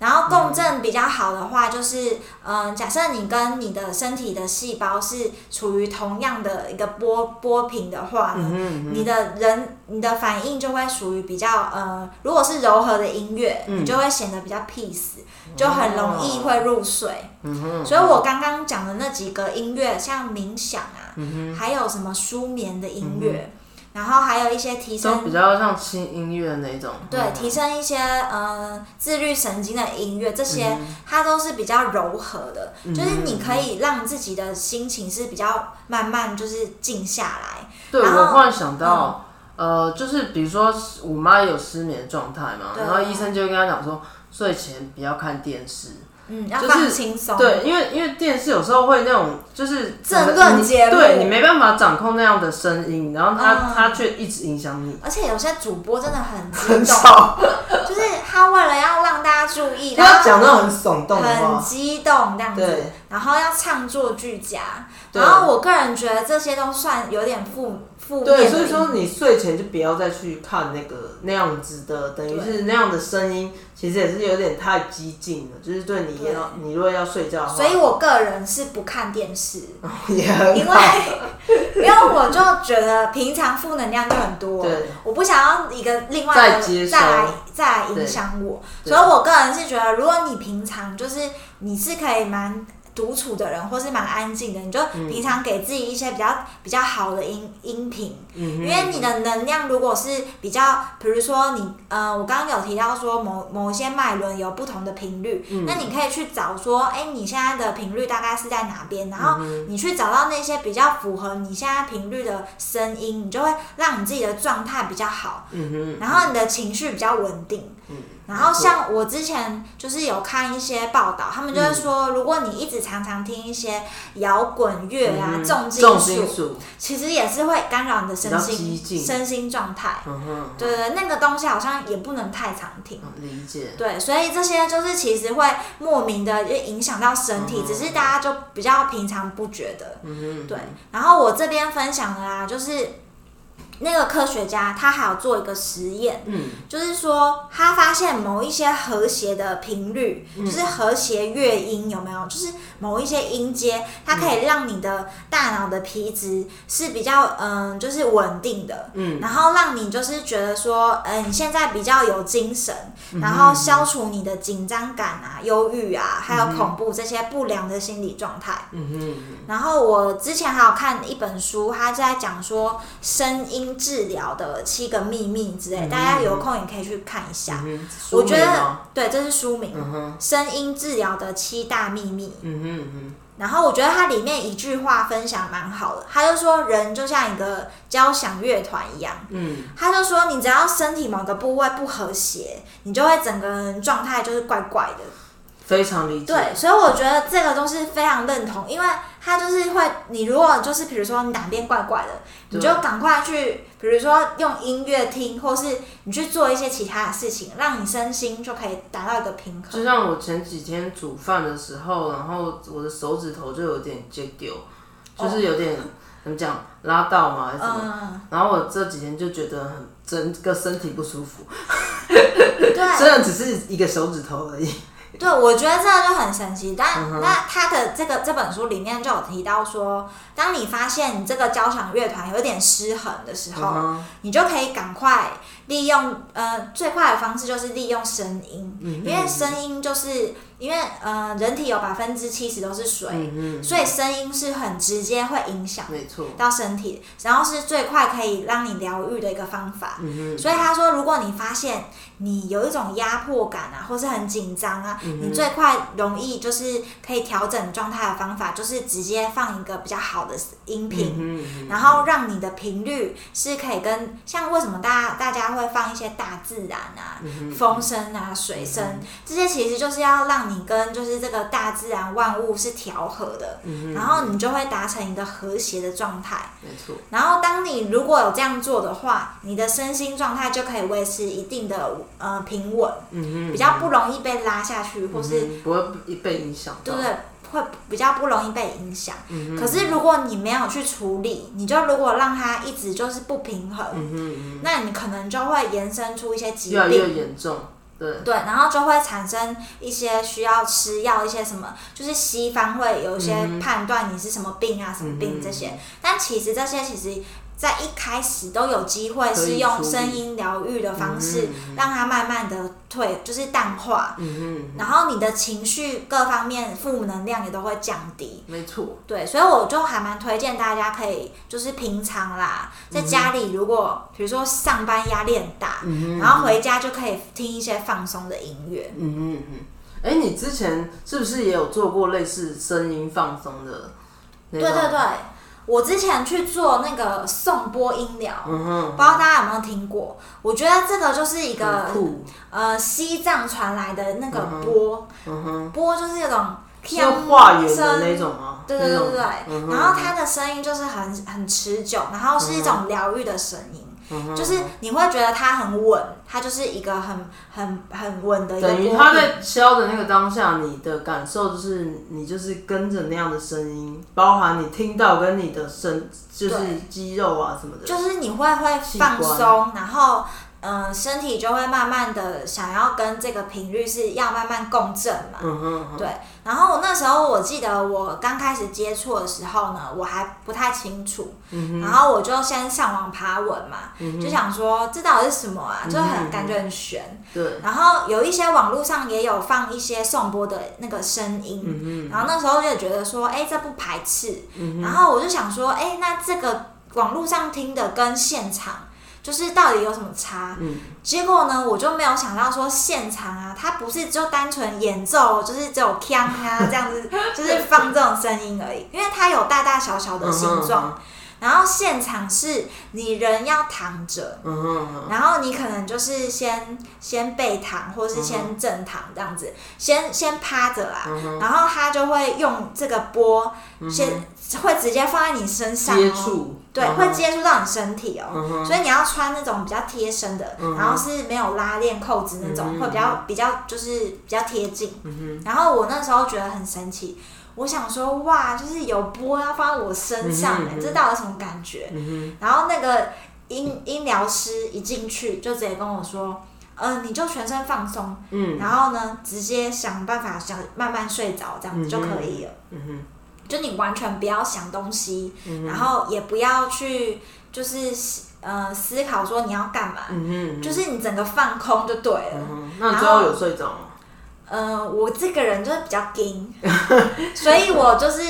Speaker 2: 然后共振比较好的话，就是嗯、呃假设你跟你的身体的细胞是处于同样的一个波波频的话呢，你的人你的反应就会属于比较呃，如果是柔和的音乐，
Speaker 1: 嗯。
Speaker 2: 你就会显得比较 peace，就很容易会入睡。所以我刚刚讲的那几个音乐，像冥想啊，
Speaker 1: 嗯
Speaker 2: 还有什么舒眠的音乐，然后还有一些提
Speaker 1: 升，都
Speaker 2: 升
Speaker 1: 比较像轻音乐那种。
Speaker 2: 对，
Speaker 1: 嗯
Speaker 2: 提升一些呃自律神经的音乐，这些、
Speaker 1: 嗯
Speaker 2: 它都是比较柔和的，就是你可以让自己的心情是比较慢慢就是静下来。
Speaker 1: 对，我忽然想到，呃，就是比如说我妈有失眠状态嘛，然后医生就会跟她讲说，睡前不要看电视。
Speaker 2: 嗯，要
Speaker 1: 就是
Speaker 2: 放轻松。
Speaker 1: 对，因为因为电视有时候会那种就是
Speaker 2: 政论
Speaker 1: 你
Speaker 2: 节目。
Speaker 1: 对你没办法掌控那样的声音，然后它、
Speaker 2: 嗯。
Speaker 1: 它却一直影响你。
Speaker 2: 而且有些主播真的很
Speaker 3: 很吵，*laughs*
Speaker 2: 就是他为了要让大家注意，*laughs*
Speaker 3: 他讲那种很耸动
Speaker 2: 很，激动这样子
Speaker 3: 对，
Speaker 2: 然后要唱作俱佳。然后我个人觉得这些都算有点负负面
Speaker 1: 对，所以说你睡前就不要再去看那个那样子的，等于是那样的声音，其实也是有点太激进了，就是对你
Speaker 2: 对。
Speaker 1: 要你如果要睡觉的话，
Speaker 2: 所以我个人是不看电视，
Speaker 3: 也
Speaker 2: 因为。因为我就觉得平常负能量就很多，
Speaker 1: 对
Speaker 2: 我不想要一个另外的
Speaker 1: 再接
Speaker 2: 再来再来影响我，所以我个人是觉得，如果你平常就是你是可以蛮独处的人，或是蛮安静的，你就平常给自己一些比较比较好的音音频，因为你的能量如果是比较，比如说你呃，我刚刚有提到说某某些脉轮有不同的频率，那你可以去找说，哎，你现在的频率大概是在哪边，然后你去找到那些比较符合你现在频率的声音，你就会让你自己的状态比较好，然后你的情绪比较稳定。然后像我之前就是有看一些报道，他们就会说，如果你一直常常听一些摇滚乐啊、重金属，其实也是会干扰你的身心身心状态。对对，那个东西好像也不能太常听。
Speaker 1: 理解。
Speaker 2: 对，所以这些就是其实会莫名的就影响到身体，只是大家就比较平常不觉得。嗯对。然后我这边分享的啦，就是。那个科学家他还有做一个实验，嗯，就是说他发现某一些和谐的频率，就是和谐乐音有没有？就是某一些音阶，它可以让你的大脑的皮质是比较嗯，就是稳定的，嗯，然后让你就是觉得说，嗯，你现在比较有精神，然后消除你的紧张感啊、忧郁啊，还有恐怖这些不良的心理状态。嗯哼。然后我之前还有看一本书，他在讲说声音。治疗的七个秘密之类，大家有空也可以去看一下。我觉得对，这是书名，声音治疗的七大秘密。嗯哼嗯然后我觉得它里面一句话分享蛮好的，他就说人就像一个交响乐团一样。嗯，他就说你只要身体某个部位不和谐，你就会整个人状态就是怪怪的。
Speaker 1: 非常理解。
Speaker 2: 对，所以我觉得这个都是非常认同，因为他就是会，你如果就是比如说你哪边怪怪的，你就赶快去，比如说用音乐听，或是你去做一些其他的事情，让你身心就可以达到一个平衡。
Speaker 1: 就像我前几天煮饭的时候，然后我的手指头就有点接丢，就是有点怎么讲拉到嘛，还是什么？然后我这几天就觉得很整个身体不舒服。
Speaker 2: 对，
Speaker 1: 虽然只是一个手指头而已。
Speaker 2: 对，我觉得这个就很神奇。但那他的这个这本书里面就有提到说，当你发现你这个交响乐团有点失衡的时候，你就可以赶快利用呃最快的方式就是利用声音，因为声音就是。因为呃，人体有百分之七十都是水，所以声音是很直接会影响到身体，然后是最快可以让你疗愈的一个方法。所以他说，如果你发现你有一种压迫感啊，或是很紧张啊，你最快容易就是可以调整状态的方法，就是直接放一个比较好的音频，然后让你的频率是可以跟像为什么大家大家会放一些大自然啊、风声啊、水声这些，其实就是要让。你跟就是这个大自然万物是调和的，然后你就会达成一个和谐的状态。
Speaker 1: 没错。
Speaker 2: 然后当你如果有这样做的话，你的身心状态就可以维持一定的呃平稳，比较不容易被拉下去，或是
Speaker 1: 不会被影响。
Speaker 2: 对不对？会比较不容易被影响。可是如果你没有去处理，你就如果让它一直就是不平衡，那你可能就会延伸出一些疾病，
Speaker 1: 越来越严重。
Speaker 2: 对，然后就会产生一些需要吃药，一些什么，就是西方会有一些判断你是什么病啊，什么病这些。但其实这些其实，在一开始都有机会是用声音疗愈的方式，让它慢慢的退，就是淡化。嗯然后你的情绪各方面负能量也都会降低。
Speaker 1: 没错。
Speaker 2: 对，所以我就还蛮推荐大家可以，就是平常啦，在家里如果比如说上班压力很大，然后回家就可以听一些放松的音乐。嗯嗯
Speaker 1: 嗯。哎，你之前是不是也有做过类似声音放松的？
Speaker 2: 对对对。我之前去做那个送波音疗，不知道大家有没有听过？我觉得这个就是一个呃西藏传来的那个波，波就是那种
Speaker 1: 像化缘的那种吗？
Speaker 2: 对对对对对。然后它的声音就是很很持久，然后是一种疗愈的声音。就是你会觉得它很稳，它就是一个很很很稳的。
Speaker 1: 等于它在敲的那个当下，你的感受就是你就是跟着那样的声音，包含你听到跟你的身就是肌肉啊什么的，
Speaker 2: 就是你会会放松，然后嗯、身体就会慢慢的想要跟这个频率是要慢慢共振嘛。
Speaker 1: 嗯哼哼，
Speaker 2: 对，然后我那时候我记得我刚开始接触的时候呢，我还不太清楚，
Speaker 1: 嗯
Speaker 2: 然后我就先上网爬文嘛，就想说这到底是什么啊，就
Speaker 1: 嗯
Speaker 2: 很感觉很悬。
Speaker 1: 对，
Speaker 2: 然后有一些网络上也有放一些颂钵的那个声音，
Speaker 1: 嗯
Speaker 2: 然后那时候就觉得说，哎，这不排斥，
Speaker 1: 嗯
Speaker 2: 然后我就想说，哎，那这个网络上听的跟现场。就是到底有什么差？
Speaker 1: 嗯。
Speaker 2: 结果呢，我就没有想到说现场啊，它不是就单纯演奏，就是只有锵啊 *laughs* 这样子，就是放这种声音而已，因为它有大大小小的形状。然后现场是你人要躺着，然后你可能就是先先背躺，或是先正躺这样子，先先趴着啦，
Speaker 1: 嗯
Speaker 2: 然后他就会用这个波先、会直接放在你身上、哦，
Speaker 1: 接触，
Speaker 2: 对，
Speaker 1: 嗯
Speaker 2: 会接触到你身体哦，
Speaker 1: 嗯
Speaker 2: 所以你要穿那种比较贴身的，
Speaker 1: 嗯
Speaker 2: 然后是没有拉链扣子那种，
Speaker 1: 嗯
Speaker 2: 会比较比较就是比较贴近。
Speaker 1: 嗯
Speaker 2: 然后我那时候觉得很神奇，我想说哇，就是有波要放在我身上、欸，
Speaker 1: 嗯哼嗯哼。
Speaker 2: 这到底什么感觉？
Speaker 1: 嗯
Speaker 2: 然后那个音音疗师一进去就直接跟我说。呃，你就全身放松，
Speaker 1: 嗯。
Speaker 2: 然后呢，直接想办法想慢慢睡着，这样子就可以了。
Speaker 1: 嗯哼，
Speaker 2: 就你完全不要想东西，
Speaker 1: 嗯
Speaker 2: 然后也不要去就是呃思考说你要干嘛，
Speaker 1: 嗯嗯，
Speaker 2: 就是你整个放空就对了。
Speaker 1: 嗯，那你最后有睡着吗？
Speaker 2: 呃，我这个人就是比较硬，*laughs* 所以我就是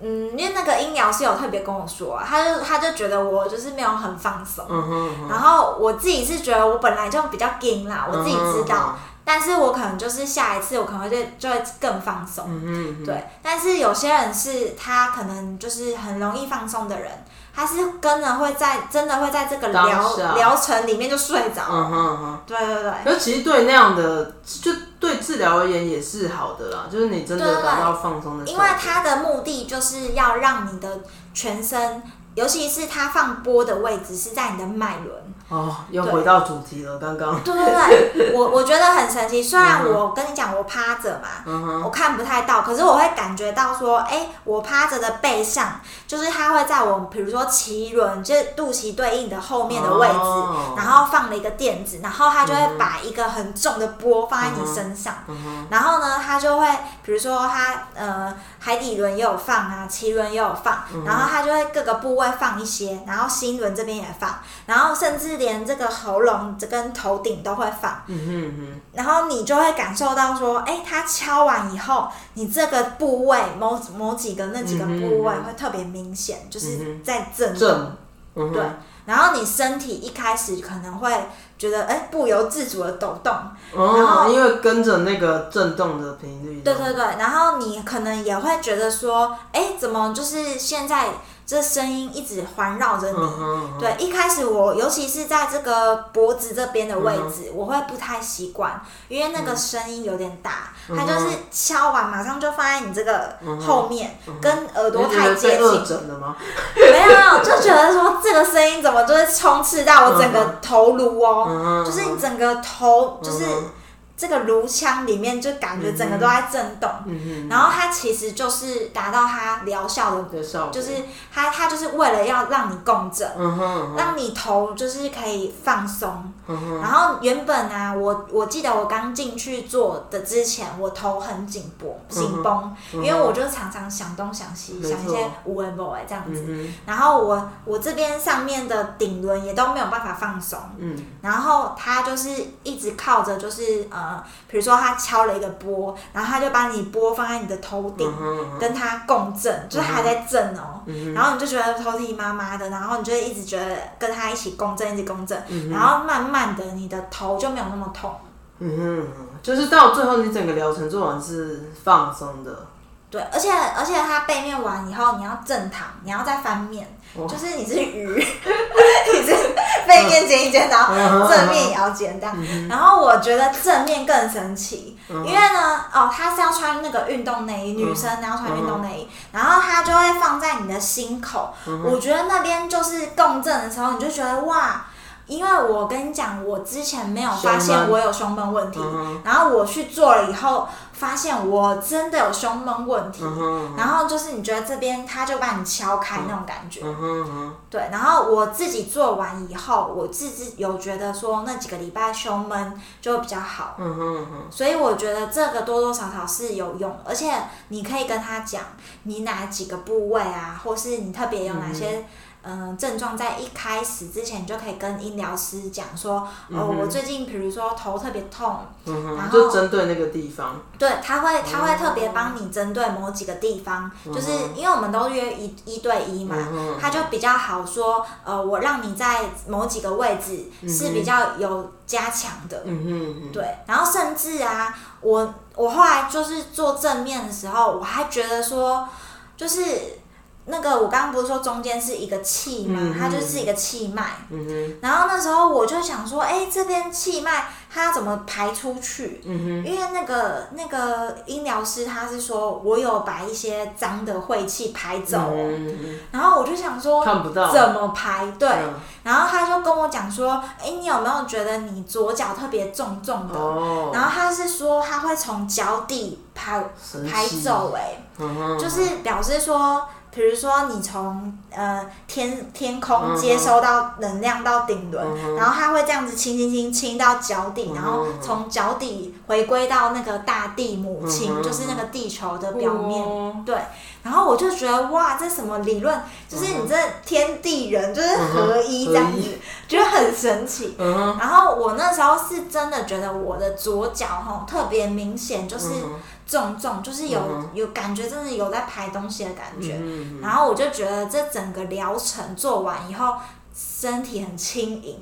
Speaker 2: 嗯，因为那个音疗是有特别跟我说、啊，他就他就觉得我就是没有很放松，
Speaker 1: 嗯哼嗯哼，
Speaker 2: 然后我自己是觉得我本来就比较硬啦，我自己知道，但是我可能就是下一次我可能会就就会更放松。
Speaker 1: 嗯哼，嗯，
Speaker 2: 对，但是有些人是他可能就是很容易放松的人，他是跟着会在真的会在这个
Speaker 1: 当
Speaker 2: 疗
Speaker 1: 下
Speaker 2: 疗程里面就睡着。
Speaker 1: 嗯哼嗯哼。
Speaker 2: 对对对，
Speaker 1: 那其实对那样的，就对治疗而言也是好的啦，就是你真的达到放松的效
Speaker 2: 因。为他的目的就是要让你的全身，尤其是它放波的位置是在你的脉轮。
Speaker 1: 哦，又回到主题了，刚刚。
Speaker 2: 对对对，我我觉得很神奇。虽然我跟你讲我趴着嘛，
Speaker 1: 嗯，
Speaker 2: 我看不太到，可是我会感觉到说，哎、我趴着的背上，就是它会在我比如说脐轮，就是肚脐对应的后面的位置，
Speaker 1: 哦。
Speaker 2: 然后放了一个垫子，然后它就会把一个很重的波放在你身上，然后呢，它就会比如说它呃海底轮也有放啊，脐轮也有放，
Speaker 1: 嗯。
Speaker 2: 然后它就会各个部位放一些，然后心轮这边也放，然后甚至连这个喉咙这跟头顶都会放。
Speaker 1: 嗯哼嗯
Speaker 2: 然后你就会感受到说，哎，它敲完以后，你这个部位某某几个那几个部位会特别明显，就是在震
Speaker 1: 哼，
Speaker 2: 动。
Speaker 1: 嗯
Speaker 2: 对，然后你身体一开始可能会觉得，哎，不由自主的抖动。然
Speaker 1: 哦，
Speaker 2: 后
Speaker 1: 因为跟着那个震动的频率。
Speaker 2: 对对对，然后你可能也会觉得说，哎，怎么就是现在这声音一直环绕着你？
Speaker 1: 嗯哼，嗯，
Speaker 2: 对，一开始我尤其是在这个脖子这边的位置，我会不太习惯，因为那个声音有点大，它就是敲完马上就放在你这个后面，跟耳朵太接近，
Speaker 1: 整了吗？
Speaker 2: 没有没有，就觉得说这个声音怎么就是充斥到我整个头颅哦，就是你整个头就是这个颅腔里面就感觉整个都在震动，然后它其实就是达到它疗效的，
Speaker 1: 的效果
Speaker 2: 就是它它就是为了要让你共振。
Speaker 1: 嗯哼，嗯哼。
Speaker 2: 让你头就是可以放松，
Speaker 1: 嗯，
Speaker 2: 然后原本啊，我我记得我刚进去做的之前，我头很紧绷紧绷，因为我就常常想东想西，想一些无为不为这样子。
Speaker 1: 嗯
Speaker 2: 然后我我这边上面的顶轮也都没有办法放松，
Speaker 1: 嗯。
Speaker 2: 然后它就是一直靠着就是呃，比如说他敲了一个波，然后他就把你波放在你的头顶，跟他共振，就是还在震哦、
Speaker 1: 嗯
Speaker 2: 然后你就觉得头皮麻麻的，然后你就一直觉得跟他一起共振，一直共振，
Speaker 1: 嗯
Speaker 2: 然后慢慢的你的头就没有那么痛。
Speaker 1: 嗯哼，就是到最后你整个疗程做完是放松的，
Speaker 2: 对，而且而且它背面完以后，你要正躺，你要再翻面，就是你是鱼，*laughs* 你是背面剪一剪，然后正面也要剪掉。然后我觉得正面更神奇，因为呢，哦，他是要穿那个运动内衣，女生要穿运动内衣，然后它就会放在你的心口。我觉得那边就是共振的时候，你就觉得哇。因为我跟你讲，我之前没有发现我有胸闷问题，然后我去做了以后，发现我真的有胸闷问题。然后就是你觉得这边他就把你敲开那种感觉，对。然后我自己做完以后，我自己有觉得说那几个礼拜胸闷就会比较好，所以我觉得这个多多少少是有用，而且你可以跟他讲你哪几个部位啊，或是你特别有哪些。嗯，症状在一开始之前，你就可以跟医疗师讲说，哦，我最近比如说头特别痛，
Speaker 1: 嗯，
Speaker 2: 然后
Speaker 1: 就针对那个地方，
Speaker 2: 对，他会他会特别帮你针对某几个地方，就是因为我们都约一一对一嘛，他就比较好说，呃，我让你在某几个位置是比较有加强的，
Speaker 1: 嗯哼嗯哼，
Speaker 2: 对，然后甚至啊，我我后来就是做正面的时候，我还觉得说，就是那个我刚刚不是说中间是一个气嘛，它就是一个气脉，然后那时候我就想说，哎，这边气脉它怎么排出去？因为那个那个音疗师他是说我有把一些脏的晦气排走然后我就想说
Speaker 1: 看不到，
Speaker 2: 怎么排？对，
Speaker 1: 嗯。
Speaker 2: 然后他就跟我讲说，哎，你有没有觉得你左脚特别重重的？
Speaker 1: 哦，
Speaker 2: 然后他是说他会从脚底排排走、哎、
Speaker 1: 嗯，
Speaker 2: 就是表示说，比如说你从呃天天空接收到能量到顶轮，
Speaker 1: 嗯
Speaker 2: 然后它会这样子轻轻轻轻到脚底，
Speaker 1: 嗯
Speaker 2: 然后从脚底回归到那个大地母亲，
Speaker 1: 嗯
Speaker 2: 就是那个地球的表面。
Speaker 1: 哦
Speaker 2: 对，然后我就觉得哇，这什么理论？就是你这天地人就是合一这样子觉得很神奇。然后我那时候是真的觉得我的左脚哈特别明显，就是重重，就是有、有感觉，真的有在排东西的感觉。然后我就觉得这整个疗程做完以后，身体很轻盈，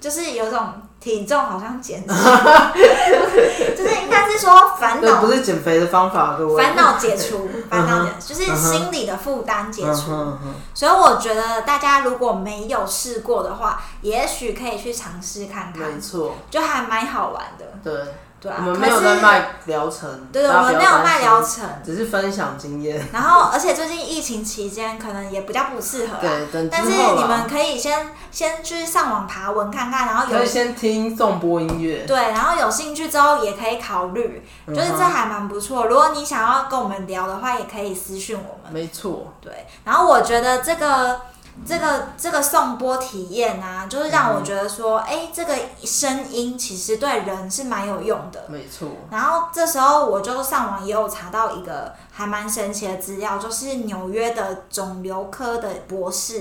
Speaker 2: 就是有种体重好像减轻，*laughs* 就是应该是说烦恼
Speaker 1: 不是减肥的方法，
Speaker 2: 烦恼解除，烦恼解
Speaker 1: 嗯
Speaker 2: 就是心理的负担解
Speaker 1: 嗯
Speaker 2: 除。
Speaker 1: 嗯
Speaker 2: 所以我觉得大家如果没有试过的话，也许可以去尝试看看。
Speaker 1: 没，错，
Speaker 2: 就还蛮好玩的。
Speaker 1: 对，
Speaker 2: 对啊，
Speaker 1: 我们没有在卖疗程，
Speaker 2: 对对，我们没有卖疗程。
Speaker 1: 只是分享经验。
Speaker 2: 然后，而且最近疫情期间，可能也比较不适合啊。
Speaker 1: 对，等
Speaker 2: 但是你们，可以先先去上网爬文看看，然后有
Speaker 1: 可以先听颂播音乐。
Speaker 2: 对，然后有兴趣之后也可以考虑，
Speaker 1: 嗯
Speaker 2: 就是这还蛮不错。如果你想要跟我们聊的话，也可以私讯我们。
Speaker 1: 没错，
Speaker 2: 对，然后我觉得这个这个这个颂钵体验啊，就是让我觉得说，哎、这个声音其实对人是蛮有用的。
Speaker 1: 没错，
Speaker 2: 然后这时候我就上网也有查到一个还蛮神奇的资料，就是纽约的肿瘤科的博士，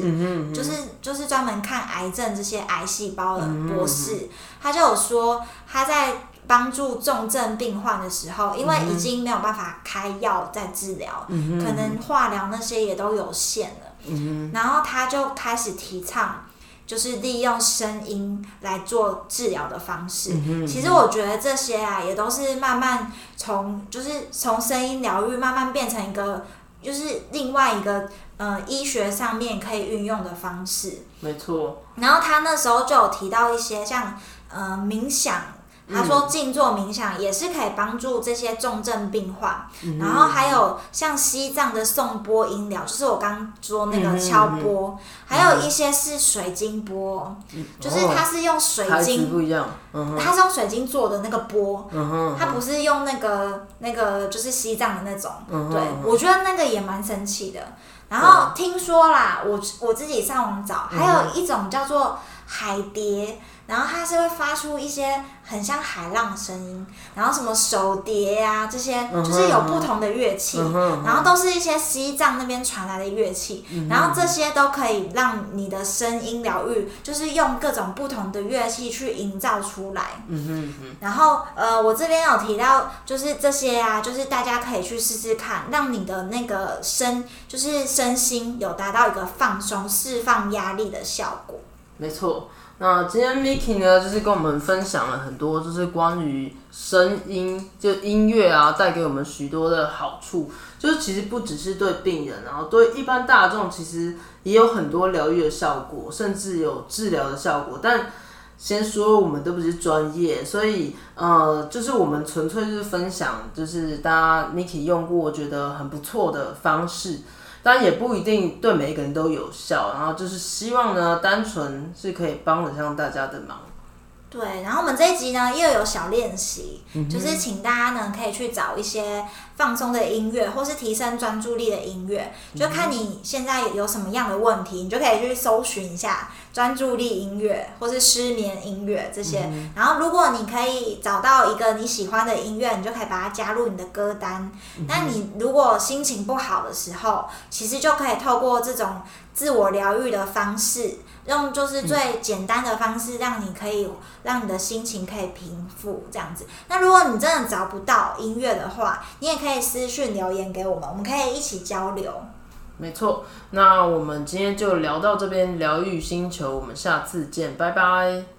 Speaker 2: 就是就是专门看癌症这些癌细胞的
Speaker 1: 嗯
Speaker 2: 博士，他就有说他在帮助重症病患的时候，因为已经没有办法开药再治疗，
Speaker 1: 嗯
Speaker 2: 可能化疗那些也都有限了，
Speaker 1: 嗯
Speaker 2: 然后他就开始提倡。就是利用声音来做治疗的方式。
Speaker 1: 嗯
Speaker 2: 其实我觉得这些啊，也都是慢慢从就是从声音疗愈慢慢变成一个，就是另外一个呃医学上面可以运用的方式。
Speaker 1: 没错，
Speaker 2: 然后他那时候就有提到一些像呃冥想，他说静坐冥想也是可以帮助这些重症病患。然后还有像西藏的颂钵音疗，就是我刚刚说那个敲钵，还有一些是水晶钵，就是它是用水晶，
Speaker 1: 不一样，嗯，
Speaker 2: 它是用水晶做的那个钵。它不是用那个那个就是西藏的那种，对
Speaker 1: 嗯
Speaker 2: 我觉得那个也蛮神奇的。然后听说啦，我我自己上网找，
Speaker 1: 嗯
Speaker 2: 还有一种叫做海蝶，然后它是会发出一些很像海浪的声音，然后什么手碟呀、这些，就是有不同的乐器，然后都是一些西藏那边传来的乐器，
Speaker 1: 嗯
Speaker 2: 然后这些都可以让你的声音疗愈，就是用各种不同的乐器去营造出来。
Speaker 1: 嗯哼嗯
Speaker 2: 然后呃，我这边有提到，就是这些啊，就是大家可以去试试看，让你的那个身，就是身心有达到一个放松、释放压力的效果。
Speaker 1: 没错。那今天 Miki 呢，就是跟我们分享了很多，就是关于声音，就音乐啊，带给我们许多的好处。就是其实不只是对病人，然后对一般大众，其实也有很多疗愈的效果，甚至有治疗的效果。但先说我们都不是专业，所以呃，就是我们纯粹是分享，就是大家 Miki 用过觉得很不错的方式。但也不一定对每一个人都有效。然后就是希望呢，单纯是可以帮得上大家的忙。
Speaker 2: 对，然后我们这一集呢又有小练习，就是请大家呢可以去找一些放松的音乐，或是提升专注力的音乐，就看你现在有什么样的问题，你就可以去搜寻一下专注力音乐，或是失眠音乐这些。然后如果你可以找到一个你喜欢的音乐，你就可以把它加入你的歌单。那你如果心情不好的时候，其实就可以透过这种自我疗愈的方式。用就是最简单的方式，让你可以让你的心情可以平复这样子。那如果你真的找不到音乐的话，你也可以私讯留言给我们，我们可以一起交流。
Speaker 1: 没错，那我们今天就聊到这边，疗愈星球，我们下次见，拜拜。